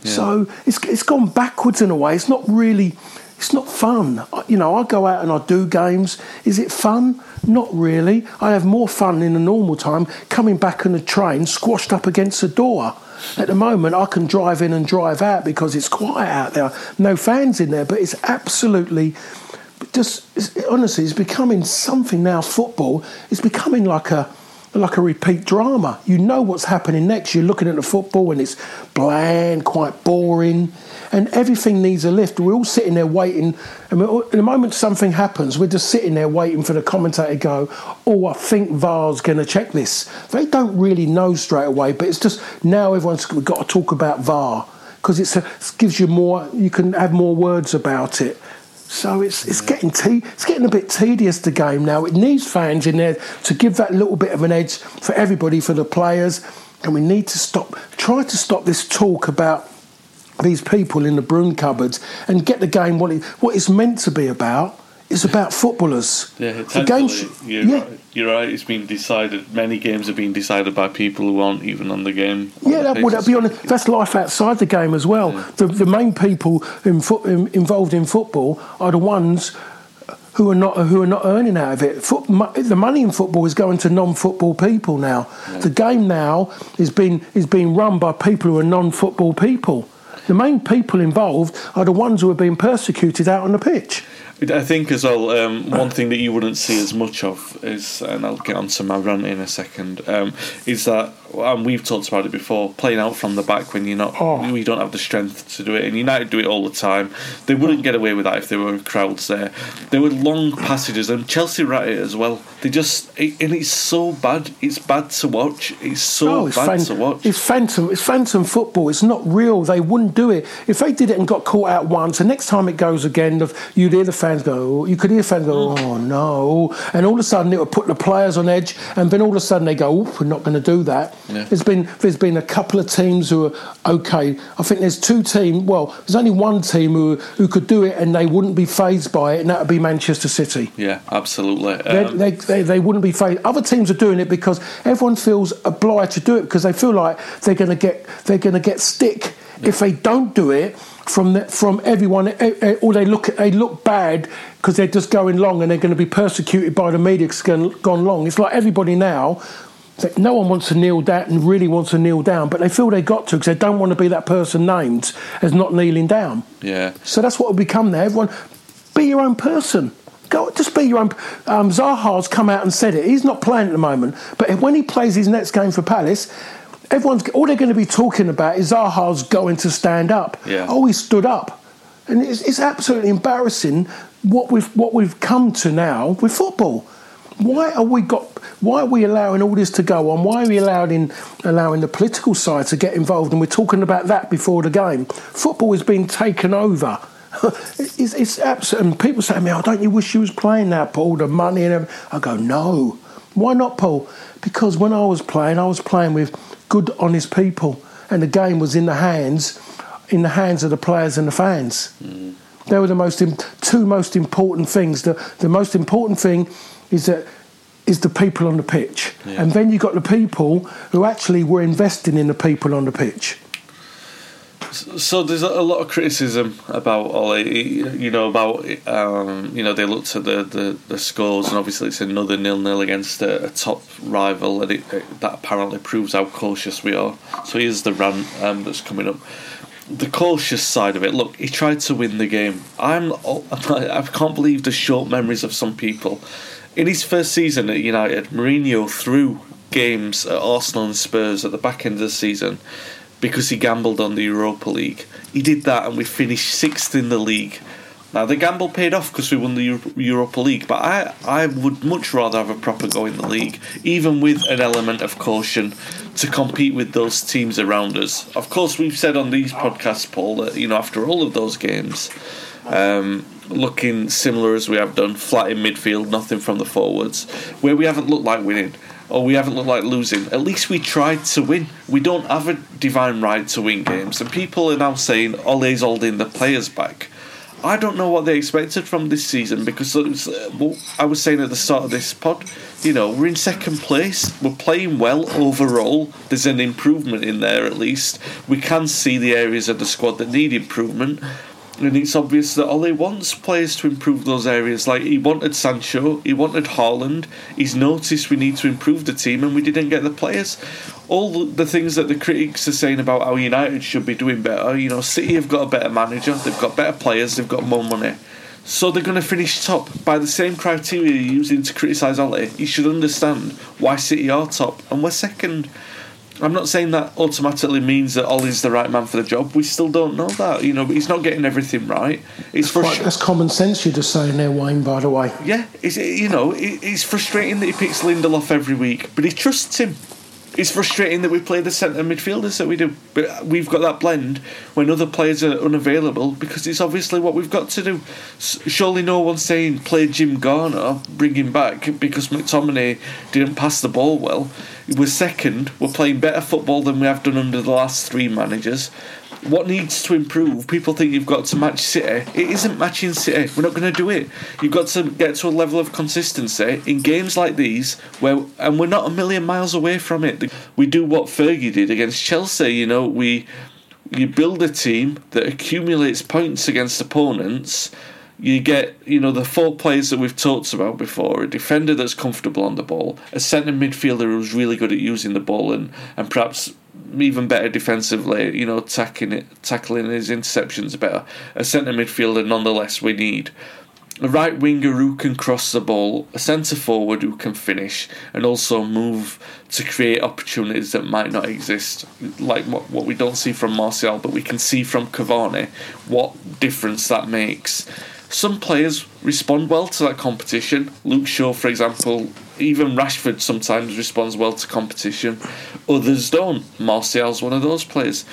So it's it's gone backwards in a way. It's not really. It's not fun. You know, I go out and I do games. Is it fun? Not really. I have more fun in a normal time coming back on the train, squashed up against the door. At the moment, I can drive in and drive out because it's quiet out there. No fans in there, but it's absolutely just it's, honestly, it's becoming something now. Football is becoming like a like a repeat drama. You know what's happening next. You're looking at the football and it's bland, quite boring, and everything needs a lift. We're all sitting there waiting. And we're- the moment something happens, we're just sitting there waiting for the commentator to go, "Oh, I think VAR's going to check this." They don't really know straight away, but it's just now everyone's got to talk about VAR because it gives you more. You can have more words about it. So it's it's getting te- it's getting a bit tedious the game now. It needs fans in there to give that little bit of an edge for everybody, for the players, and we need to stop try to stop this talk about these people in the broom cupboards and get the game what it, what it's meant to be about. It's about footballers. Yeah, the game. sh- you're, yeah, right. you're right. It's been decided. Many games have been decided by people who aren't even on the game. on Yeah, the that, well, that'd be on, that's life outside the game as well. The, the main people in fo- in, involved in football are the ones who are not who are not earning out of it. Foot, the money in football is going to non-football people now. The game now is being is being run by people who are non-football people. The main people involved are the ones who are being persecuted out on the pitch. I think as well, um, one thing that you wouldn't see as much of is, and I'll get onto my rant in a second, um, is that, and we've talked about it before, playing out from the back when you're not, Oh. we don't have the strength to do it, and United do it all the time. They wouldn't get away with that if there were crowds there. There were long passages, and Chelsea were at it as well. They just, it, and it's so bad. It's bad to watch. It's so Oh, it's, bad fan- to watch. it's phantom. It's phantom football. It's not real. They wouldn't do it if they did it and got caught out once. The next time it goes again, you'd hear the fans go. You could hear fans go, "Oh no!" And all of a sudden, it would put the players on edge. And then all of a sudden, they go, "Oop, "We're not going to do that." Yeah. There's been there's been a couple of teams who are okay. I think there's two teams. Well, there's only one team who who could do it and they wouldn't be phased by it, and that would be Manchester City. yeah, absolutely. They, Um, they, they, they wouldn't be phased. Other teams are doing it because everyone feels obliged to do it because they feel like they're going to get they're going to get stick if they don't do it from the, from everyone. eh, eh, Or they look they look bad because they're just going long and they're going to be persecuted by the media because gone, gone long. It's like everybody now. No one wants to kneel down and really wants to kneel down, but they feel they got to because they don't want to be that person named as not kneeling down. yeah. So that's what will become there. Everyone, be your own person. Go, just be your own. Um, Zaha's come out and said it. He's not playing at the moment, but when he plays his next game for Palace, everyone's all they're going to be talking about is Zaha's going to stand up. Yeah. Oh, he stood up, and it's, it's absolutely embarrassing what we've what we've come to now with football. Why are we got? Why are we allowing all this to go on? Why are we allowing allowing the political side to get involved? And we're talking about that before the game. Football is being taken over. it's, it's absolute. And people say to me, "Oh, don't you wish you was playing now, Paul? The money and everything." I go, "No. Why not, Paul? Because when I was playing, I was playing with good, honest people, and the game was in the hands, in the hands of the players and the fans." They were the most two most important things. The the most important thing is that is the people on the pitch, and then you got the people who actually were investing in the people on the pitch. So there's a lot of criticism about Ole. You know about um, you know they looked at the, the, the scores and obviously it's another nil nil against a, a top rival and it, it, that apparently proves how cautious we are. So here's the rant um, that's coming up. The cautious side of it. Look, he tried to win the game. I'm I can't believe the short memories of some people. In his first season at United, Mourinho threw games at Arsenal and Spurs at the back end of the season because he gambled on the Europa League. He did that and we finished sixth in the league. Now the gamble paid off because we won the Euro- Europa League, but I, I would much rather have a proper go in the league, even with an element of caution to compete with those teams around us. Of course, we've said on these podcasts, Paul, that you know after all of those games, um, looking similar as we have done, flat in midfield, nothing from the forwards, where we haven't looked like winning or we haven't looked like losing. At least we tried to win. We don't have a divine right to win games, and people are now saying Ole's holding the players back. I don't know what they expected from this season because was, uh, well, I was saying at the start of this pod, you know, we're in second place. We're playing well overall. There's an improvement in there at least. We can see the areas of the squad that need improvement. And it's obvious that Ole wants players to improve those areas. Like he wanted Sancho, he wanted Haaland. He's noticed we need to improve the team, and we didn't get the players. All the things that the critics are saying about how United should be doing better. You know, City have got a better manager, they've got better players, they've got more money. So they're going to finish top by the same criteria you're using to criticise Ole. You should understand why City are top and we're second. I'm not saying that automatically means that Ole's the right man for the job. We still don't know that, you know. But he's not getting everything right. It's that's, that's common sense you're just saying there, Wayne. By the way, yeah, it's you know, it's frustrating that he picks Lindelof every week, but he trusts him. It's frustrating that we play the centre midfielders that we do, but we've got that blend when other players are unavailable because it's obviously what we've got to do. Surely no one's saying play Jim Garner, bring him back because McTominay didn't pass the ball well. We're second. We're playing better football than we have done under the last three managers what needs to improve? People think you've got to match City. It isn't matching City. We're not going to do it. You've got to get to a level of consistency in games like these, where and we're not a million miles away from it. We do what Fergie did against Chelsea. You know, we you build a team that accumulates points against opponents. You get, you know, the four players that we've talked about before: a defender that's comfortable on the ball, a centre midfielder who's really good at using the ball and and perhaps even better defensively, you know, tackling it, tackling his interceptions better. A centre midfielder, nonetheless, we need. A right winger who can cross the ball, a centre forward who can finish, and also move to create opportunities that might not exist, like what, what we don't see from Martial, but we can see from Cavani, what difference that makes. Some players respond well to that competition. Luke Shaw, for example, even Rashford sometimes responds well to competition. Others don't. Martial's one of those players.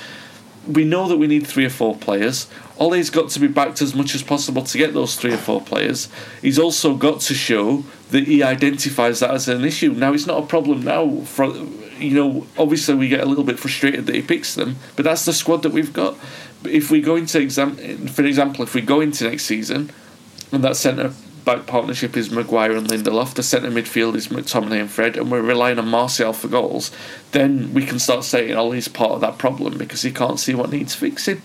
We know that we need three or four players. Ole's got to be backed as much as possible to get those three or four players. He's also got to show that he identifies that as an issue. Now it's not a problem now. For you know, obviously we get a little bit frustrated that he picks them, but that's the squad that we've got. If we go into exam, for example, if we go into next season, and that centre back partnership is Maguire and Lindelof, the centre midfield is McTominay and Fred, and we're relying on Martial for goals, then we can start saying, oh, he's part of that problem because he can't see what needs fixing.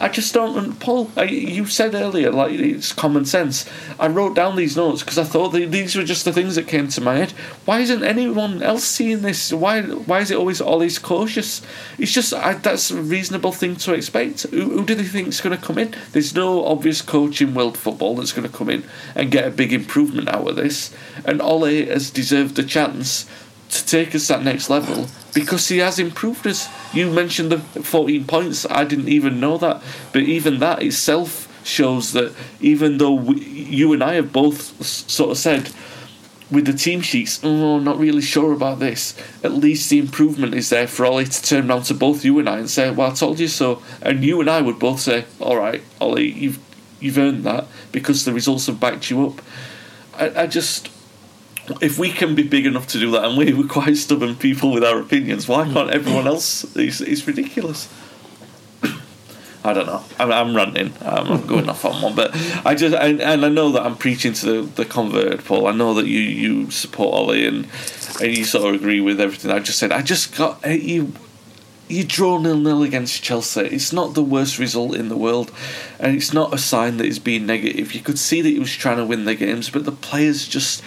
I just don't. Paul, I, you said earlier, like it's common sense. I wrote down these notes because I thought these were just the things that came to my head. Why isn't anyone else seeing this? Why? Why is it always always cautious? It's just I, that's a reasonable thing to expect. Who, who do they think is going to come in? There's no obvious coach in world football that's going to come in and get a big improvement out of this. And Ole has deserved a chance to take us that next level because he has improved us. You mentioned the 14 points, I didn't even know that, but even that itself shows that even though we, you and I have both sort of said with the team sheets, oh, not really sure about this. At least the improvement is there for Ole to turn around to both you and I and say, "Well, I told you so." And you and I would both say, "All right, Ole, you've you've earned that because the results have backed you up." I, I just if we can be big enough to do that, and we, we're quite stubborn people with our opinions, why can't everyone else? It's, it's ridiculous. I don't know. I'm, I'm ranting. I'm, I'm going off on one, but I just and, and I know that I'm preaching to the, the converted Paul. I know that you you support Ole and and you sort of agree with everything I just said. I just got eh, you. You draw nil nil against Chelsea. It's not the worst result in the world, and it's not a sign that he's being negative. You could see that he was trying to win the games, but the players just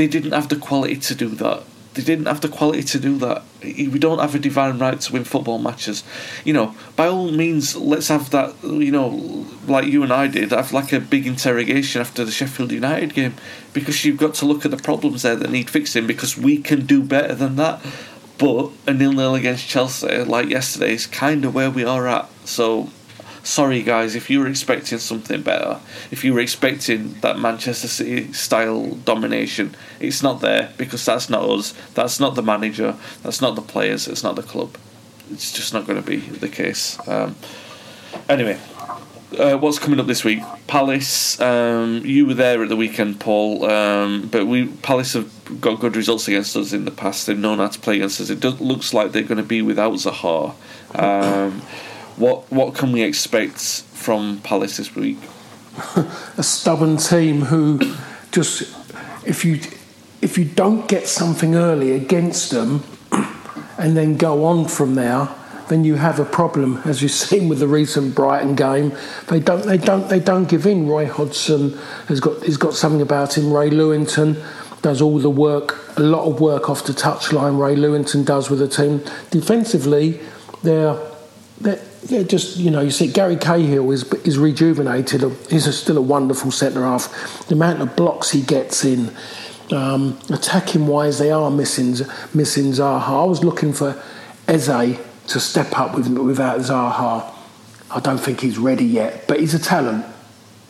they didn't have the quality to do that. They didn't have the quality to do that. We don't have a divine right to win football matches. You know, by all means, let's have that. You know, like you and I did, have like a big interrogation after the Sheffield United game, because you've got to look at the problems there that need fixing. Because we can do better than that. But a nil nil against Chelsea, like yesterday, is kind of where we are at. So sorry guys, if you were expecting something better, if you were expecting that Manchester City style domination, it's not there because that's not us, that's not the manager, that's not the players, it's not the club. It's just not going to be the case. Um, anyway, uh, what's coming up this week? Palace. Um, you were there at the weekend, Paul. Um, but we Palace have got good results against us in the past. They've known how to play against us. It looks like they're going to be without Zaha. Um, what what can we expect from Palace this week? a stubborn team who just if you if you don't get something early against them and then go on from there, then you have a problem, as you've seen with the recent Brighton game. They don't, they don't, they don't give in. Roy Hodgson has got, he's got something about him. Ray Lewington does all the work, a lot of work off the touchline. Ray Lewington does with the team. Defensively, they're, they're yeah, just you know, you see Gary Cahill is is rejuvenated. He's a, still a wonderful centre half. The amount of blocks he gets in, um, attacking wise, they are missing missing Zaha. I was looking for Eze to step up with without Zaha. I don't think he's ready yet, but he's a talent.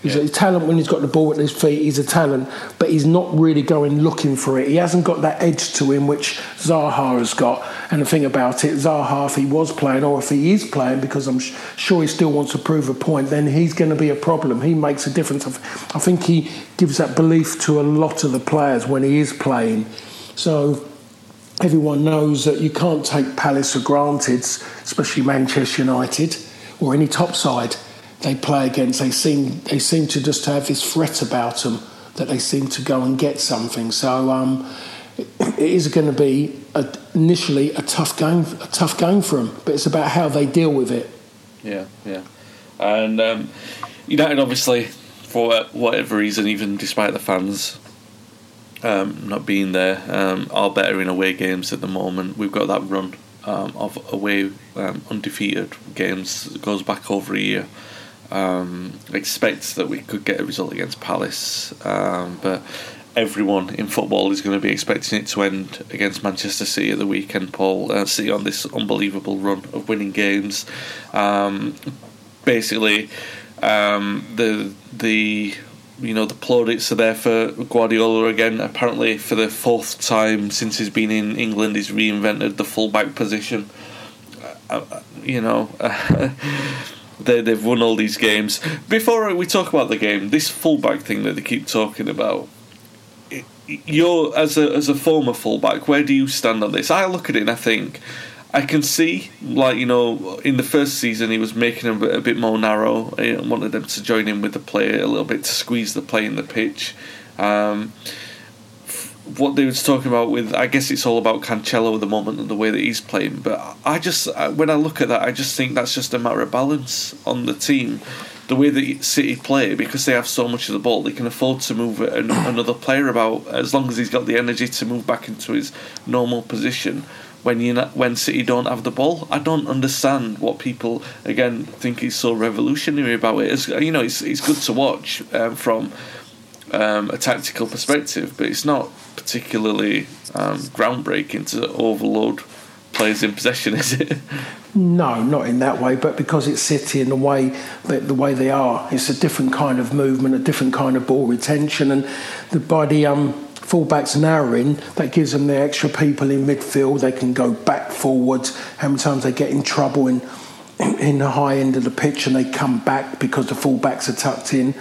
He's yeah. a talent when he's got the ball at his feet. He's a talent, but he's not really going looking for it. He hasn't got that edge to him which Zaha has got. And the thing about it, Zaha, if he was playing or if he is playing, because I'm sh- sure he still wants to prove a point, then he's going to be a problem. He makes a difference. I think he gives that belief to a lot of the players when he is playing. So everyone knows that you can't take Palace for granted, especially Manchester United or any top side they play against, they seem they seem to just have this threat about them that they seem to go and get something. So um, it, is going to be a, initially a tough game, a tough game for them. But it's about how they deal with it. Yeah, yeah, and um, United obviously for whatever reason, even despite the fans um, not being there, um, are better in away games at the moment. We've got that run um, of away um, undefeated games it goes back over a year um, expect that we could get a result against Palace, um, but everyone in football is going to be expecting it to end against Manchester City at the weekend. Paul uh, City on this unbelievable run of winning games. Um, basically, um, the the you know the plaudits are there for Guardiola again. Apparently, for the fourth time since he's been in England, he's reinvented the fullback position. Uh, uh you know. they, they've won all these games. Before we talk about the game, this fullback thing that they keep talking about, you're as a as a former fullback, where do you stand on this? I look at it and I think I can see, like you know, in the first season he was making them a bit more narrow. and wanted them to join in with the play a little bit to squeeze the play in the pitch. Um, what they was talking about with I guess it's all about Cancelo at the moment and the way that he's playing. But I just when I look at that, I just think that's just a matter of balance on the team. The way that City play, because they have so much of the ball, they can afford to move another player about as long as he's got the energy to move back into his normal position. When you when City don't have the ball, I don't understand what people again think is so revolutionary about it. It's, you know, it's it's good to watch um, from um, a tactical perspective, but it's not particularly um, groundbreaking to overload players in possession, is it? No, not in that way. But because it's City and the way the way they are, it's a different kind of movement, a different kind of ball retention, and the, by the um, fullbacks narrowing, that gives them the extra people in midfield. They can go back forwards. How many times they get in trouble in in the high end of the pitch and they come back because the fullbacks are tucked in.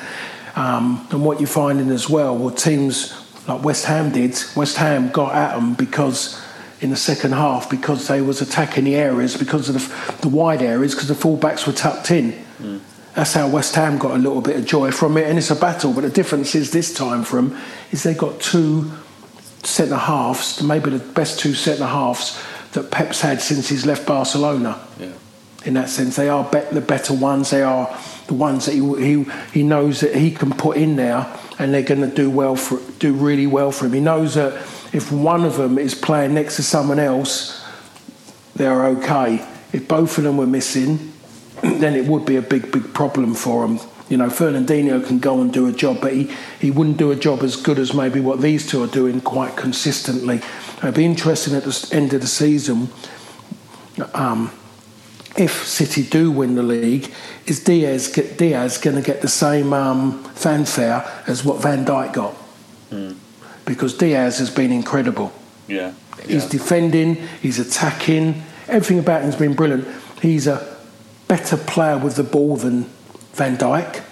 Um, and what you're finding as well, well, teams like West Ham did. West Ham got at them because in the second half because they was attacking the areas because of the, the wide areas because the fullbacks were tucked in. Mm. That's how West Ham got a little bit of joy from it, and it's a battle. But the difference is this time for them is they got two centre halves, maybe the best two centre halves that Pep's had since he's left Barcelona. Yeah. In that sense, they are be- the better ones. They are the ones that he, he he knows that he can put in there and they're going to do well for do really well for him. He knows that if one of them is playing next to someone else, they're okay. If both of them were missing, then it would be a big, big problem for him. You know, Fernandinho can go and do a job, but he, he wouldn't do a job as good as maybe what these two are doing quite consistently. It'd be interesting at the end of the season. Um, if City do win the league, is Dias Dias going to get the same um, fanfare as what Van Dijk got? Mm. Because Dias has been incredible. Yeah. He's yeah. defending, he's attacking, everything about him's been brilliant. He's a better player with the ball than Van Dijk.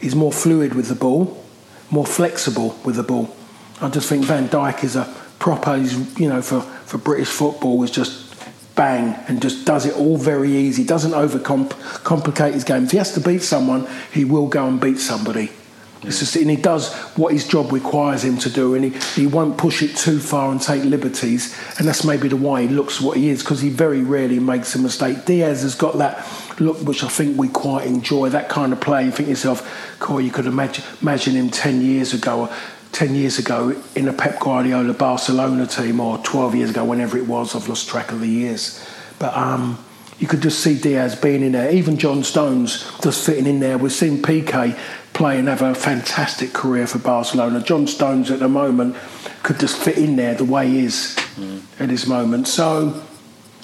He's more fluid with the ball, more flexible with the ball. I just think Van Dijk is a proper, he's, you know, for, for British football, is just bang, and just does it all very easy. Doesn't overcomplicate his game. If he has to beat someone, he will go and beat somebody. It's just, and he does what his job requires him to do, and he, he won't push it too far and take liberties. And that's maybe the why he looks what he is, because he very rarely makes a mistake. Dias has got that look, which I think we quite enjoy. That kind of play. You think to yourself, Corey, you could imagine, imagine him ten years ago. 10 years ago in a Pep Guardiola Barcelona team, or 12 years ago, whenever it was, I've lost track of the years. But um, you could just see Dias being in there. Even John Stones just fitting in there. We've seen Piqué play and have a fantastic career for Barcelona. John Stones at the moment could just fit in there the way he is mm. at his moment. So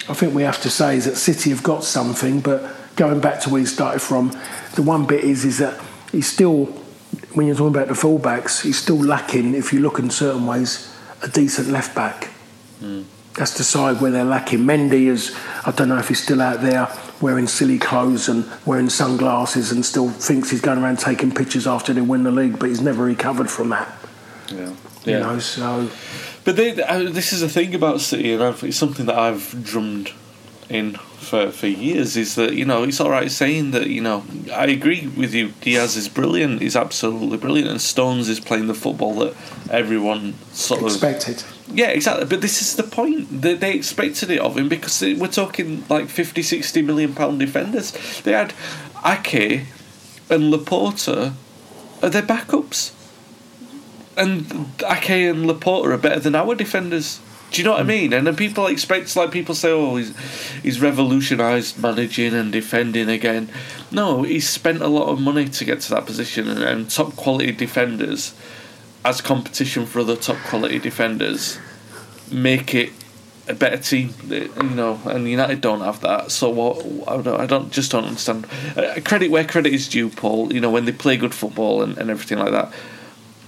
I think we have to say is that City have got something, but going back to where he started from, the one bit is is that he's still, when you're talking about the fullbacks, he's still lacking, if you look in certain ways, a decent left back. Mm. That's the side where they're lacking. Mendy is, I don't know if he's still out there wearing silly clothes and wearing sunglasses and still thinks he's going around taking pictures after they win the league, but he's never recovered from that. Yeah. yeah. You know, so. But they, uh, this is the thing about City, and it's something that I've drummed in for, for years is that you know it's all right saying that you know I agree with you. Dias is brilliant. He's absolutely brilliant, and Stones is playing the football that everyone sort expected. of expected. Yeah, exactly. But this is the point. They, they expected it of him because we're talking like 50, 60 million pound defenders. They had Ake and Laporte are their backups, and Ake and Laporte are better than our defenders. Do you know what I mean? And then people expect, like people say, oh, he's he's revolutionised managing and defending again. No, he's spent a lot of money to get to that position, and, and top quality defenders, as competition for other top quality defenders, make it a better team. You know, and United don't have that. So what? I don't, I don't just don't understand. Uh, credit where credit is due, Paul. You know, when they play good football and, and everything like that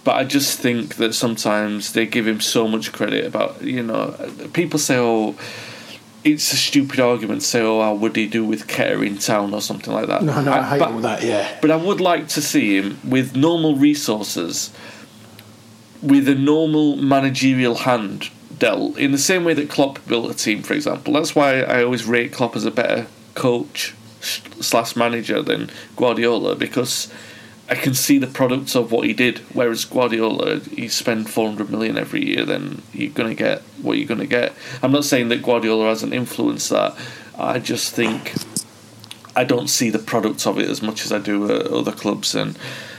but I just think that sometimes they give him so much credit about you know people say oh it's a stupid argument say oh how would he do with Kerr in town or something like that. No, no, I, I hate but, all that. Yeah, but I would like to see him with normal resources, with a normal managerial hand dealt in the same way that Klopp built a team, for example. That's why I always rate Klopp as a better coach slash manager than Guardiola because I can see the products of what he did. Whereas Guardiola, he spend 400 million every year, then you're to get what you're to get. I'm not saying that Guardiola hasn't influenced that. I just think I don't see the products of it as much as I do at other clubs. And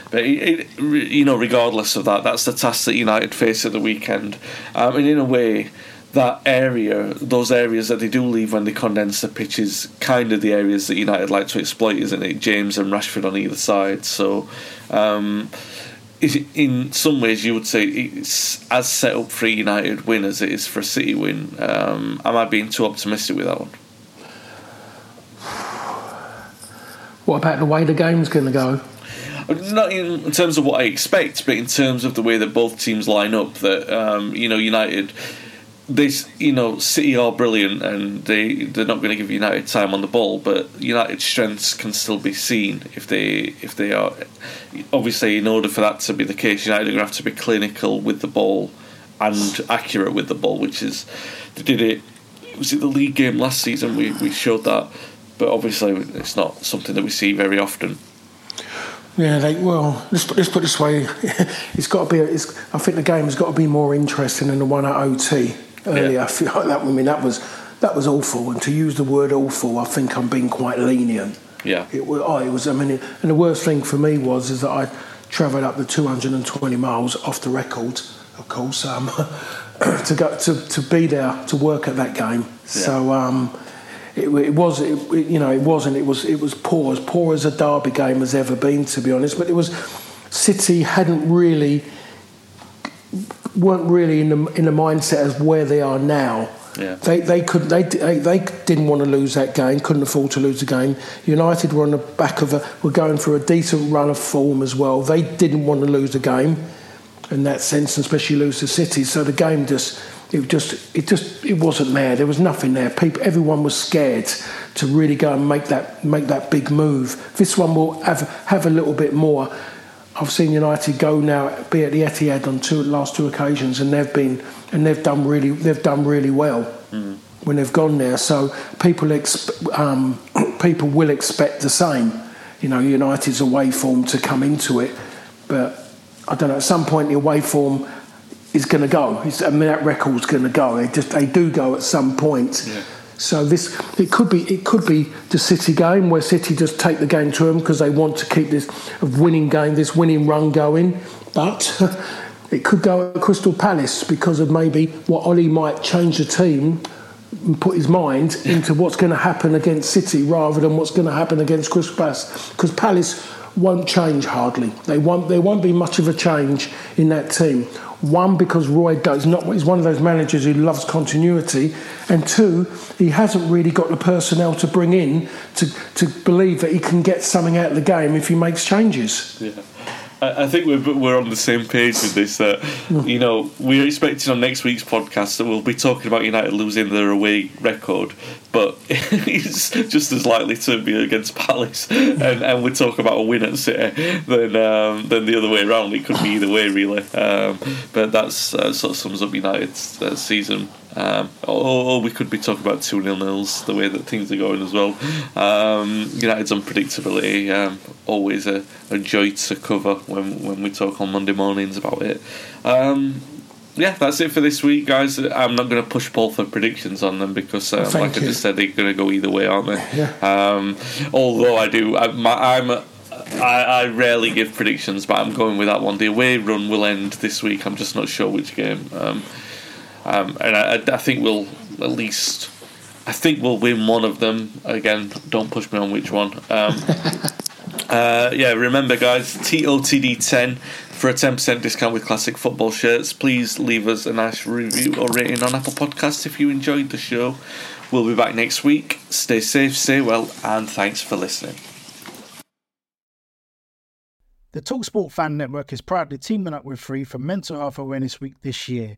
but it, it, you know, regardless of that, that's the task that United face at the weekend. Um, and in a way, that area, those areas that they do leave when they condense the pitch, is kind of the areas that United like to exploit, isn't it? James and Rashford on either side. So, um, in some ways, you would say it's as set up for a United win as it is for a City win. Um, am I being too optimistic with that one? What about the way the game's going to go? Not in terms of what I expect, but in terms of the way that both teams line up. That um, you know, United this, you know, City are brilliant and they they're not going to give United time on the ball, but United's strengths can still be seen if they if they are. Obviously, in order for that to be the case, United are going to have to be clinical with the ball and accurate with the ball, which is they did it. Was it the league game last season? We we showed that, but obviously it's not something that we see very often. Yeah, like well, let's put, let's put it this way: it's got to be. I think the game has got to be more interesting than the one at OT earlier. Yeah. I feel like that. I mean, that was that was awful. And to use the word awful, I think I'm being quite lenient. Yeah. It was. Oh, it was. I mean, it, and the worst thing for me was is that I travelled up the 220 miles off the record, of course, um, to go to, to be there to work at that game. Yeah. So. Um, it, it, was, it, you know, it wasn't. It was, it was poor, as poor as a derby game has ever been, to be honest. But it was, City hadn't really weren't really in the in the mindset of where they are now. Yeah. They they could they, they they didn't want to lose that game, couldn't afford to lose the game. United were on the back of a were going for a decent run of form as well. They didn't want to lose the game in that sense, and especially lose the City. So the game just it just it just it wasn't there. There was nothing there. People everyone was scared to really go and make that make that big move. This one will have have a little bit more I've seen United go now, be at the Etihad on two last two occasions, and they've been and they've done really they've done really well. Mm. when they've gone there. So people exp- um, people will expect the same. You know, United's away form to come into it, but I don't know. At some point, the away form is going to go. It's, I mean, that record's going to go. They just they do go at some point. Yeah. So this it could be it could be the City game where City just take the game to them because they want to keep this winning game, this winning run going. But it could go at Crystal Palace because of maybe what Ole might change the team and put his mind into what's going to happen against City rather than what's going to happen against Crystal Palace because Palace won't change hardly. They won't. There won't be much of a change in that team. One, because Roy does not. He's one of those managers who loves continuity, and two, he hasn't really got the personnel to bring in to to believe that he can get something out of the game if he makes changes. Yeah. I think we're we're on the same page with this. That you know we're expecting on next week's podcast that we'll be talking about United losing their away record, but it's just as likely to be against Palace, and, and we talk about a win at City than um, than the other way around. It could be either way, really. Um, but that's uh, sort of sums up United's uh, season um, or, or, we could be talking about 2 nil nils, the way that things are going as well. Um, United's unpredictability, um, always a, a, joy to cover when, when we talk on Monday mornings about it. Um, yeah, that's it for this week, guys. I'm not going to push Paul for predictions on them because, um, like you. I just said, they're going to go either way, aren't they? Yeah. Um, although I do, I, I'm. I, I, rarely give predictions, but I'm going with that one. The away run will end this week. I'm just not sure which game. Um, um, and I, I think we'll at least. I think we'll win one of them. Again, don't push me on which one. Um, uh, yeah, remember, guys, TOTD10 for a 10% discount with classic football shirts. Please leave us a nice review or rating on Apple Podcasts if you enjoyed the show. We'll be back next week. Stay safe, stay well, and thanks for listening. The Talksport Fan Network is proudly teaming up with Free for Mental Health Awareness Week this year.